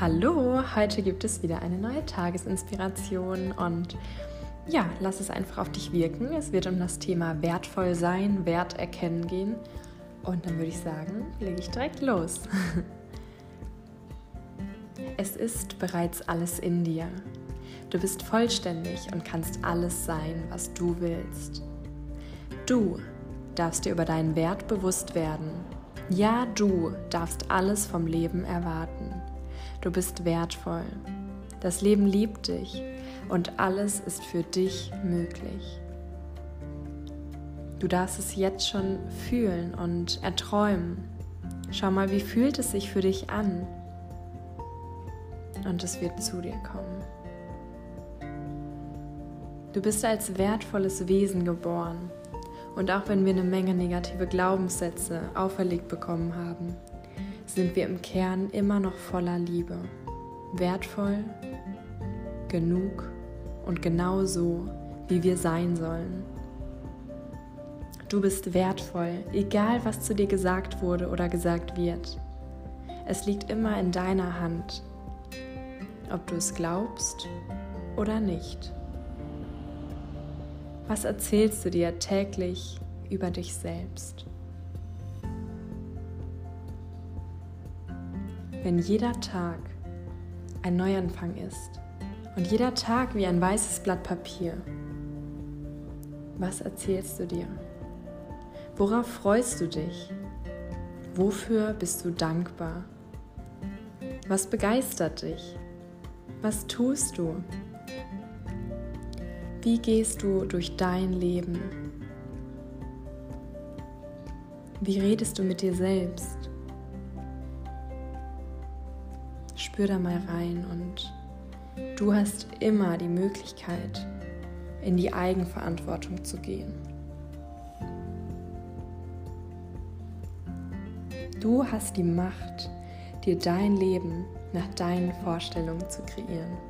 Hallo, heute gibt es wieder eine neue Tagesinspiration und ja, lass es einfach auf dich wirken. Es wird um das Thema wertvoll sein, Wert erkennen gehen und dann würde ich sagen, lege ich direkt los. Es ist bereits alles in dir. Du bist vollständig und kannst alles sein, was du willst. Du darfst dir über deinen Wert bewusst werden. Ja, du darfst alles vom Leben erwarten. Du bist wertvoll. Das Leben liebt dich und alles ist für dich möglich. Du darfst es jetzt schon fühlen und erträumen. Schau mal, wie fühlt es sich für dich an? Und es wird zu dir kommen. Du bist als wertvolles Wesen geboren. Und auch wenn wir eine Menge negative Glaubenssätze auferlegt bekommen haben, sind wir im Kern immer noch voller Liebe. Wertvoll, genug und genau so, wie wir sein sollen. Du bist wertvoll, egal was zu dir gesagt wurde oder gesagt wird. Es liegt immer in deiner Hand, ob du es glaubst oder nicht. Was erzählst du dir täglich über dich selbst? Wenn jeder Tag ein Neuanfang ist und jeder Tag wie ein weißes Blatt Papier, was erzählst du dir? Worauf freust du dich? Wofür bist du dankbar? Was begeistert dich? Was tust du? Wie gehst du durch dein Leben? Wie redest du mit dir selbst? Spür da mal rein und du hast immer die Möglichkeit, in die Eigenverantwortung zu gehen. Du hast die Macht, dir dein Leben nach deinen Vorstellungen zu kreieren.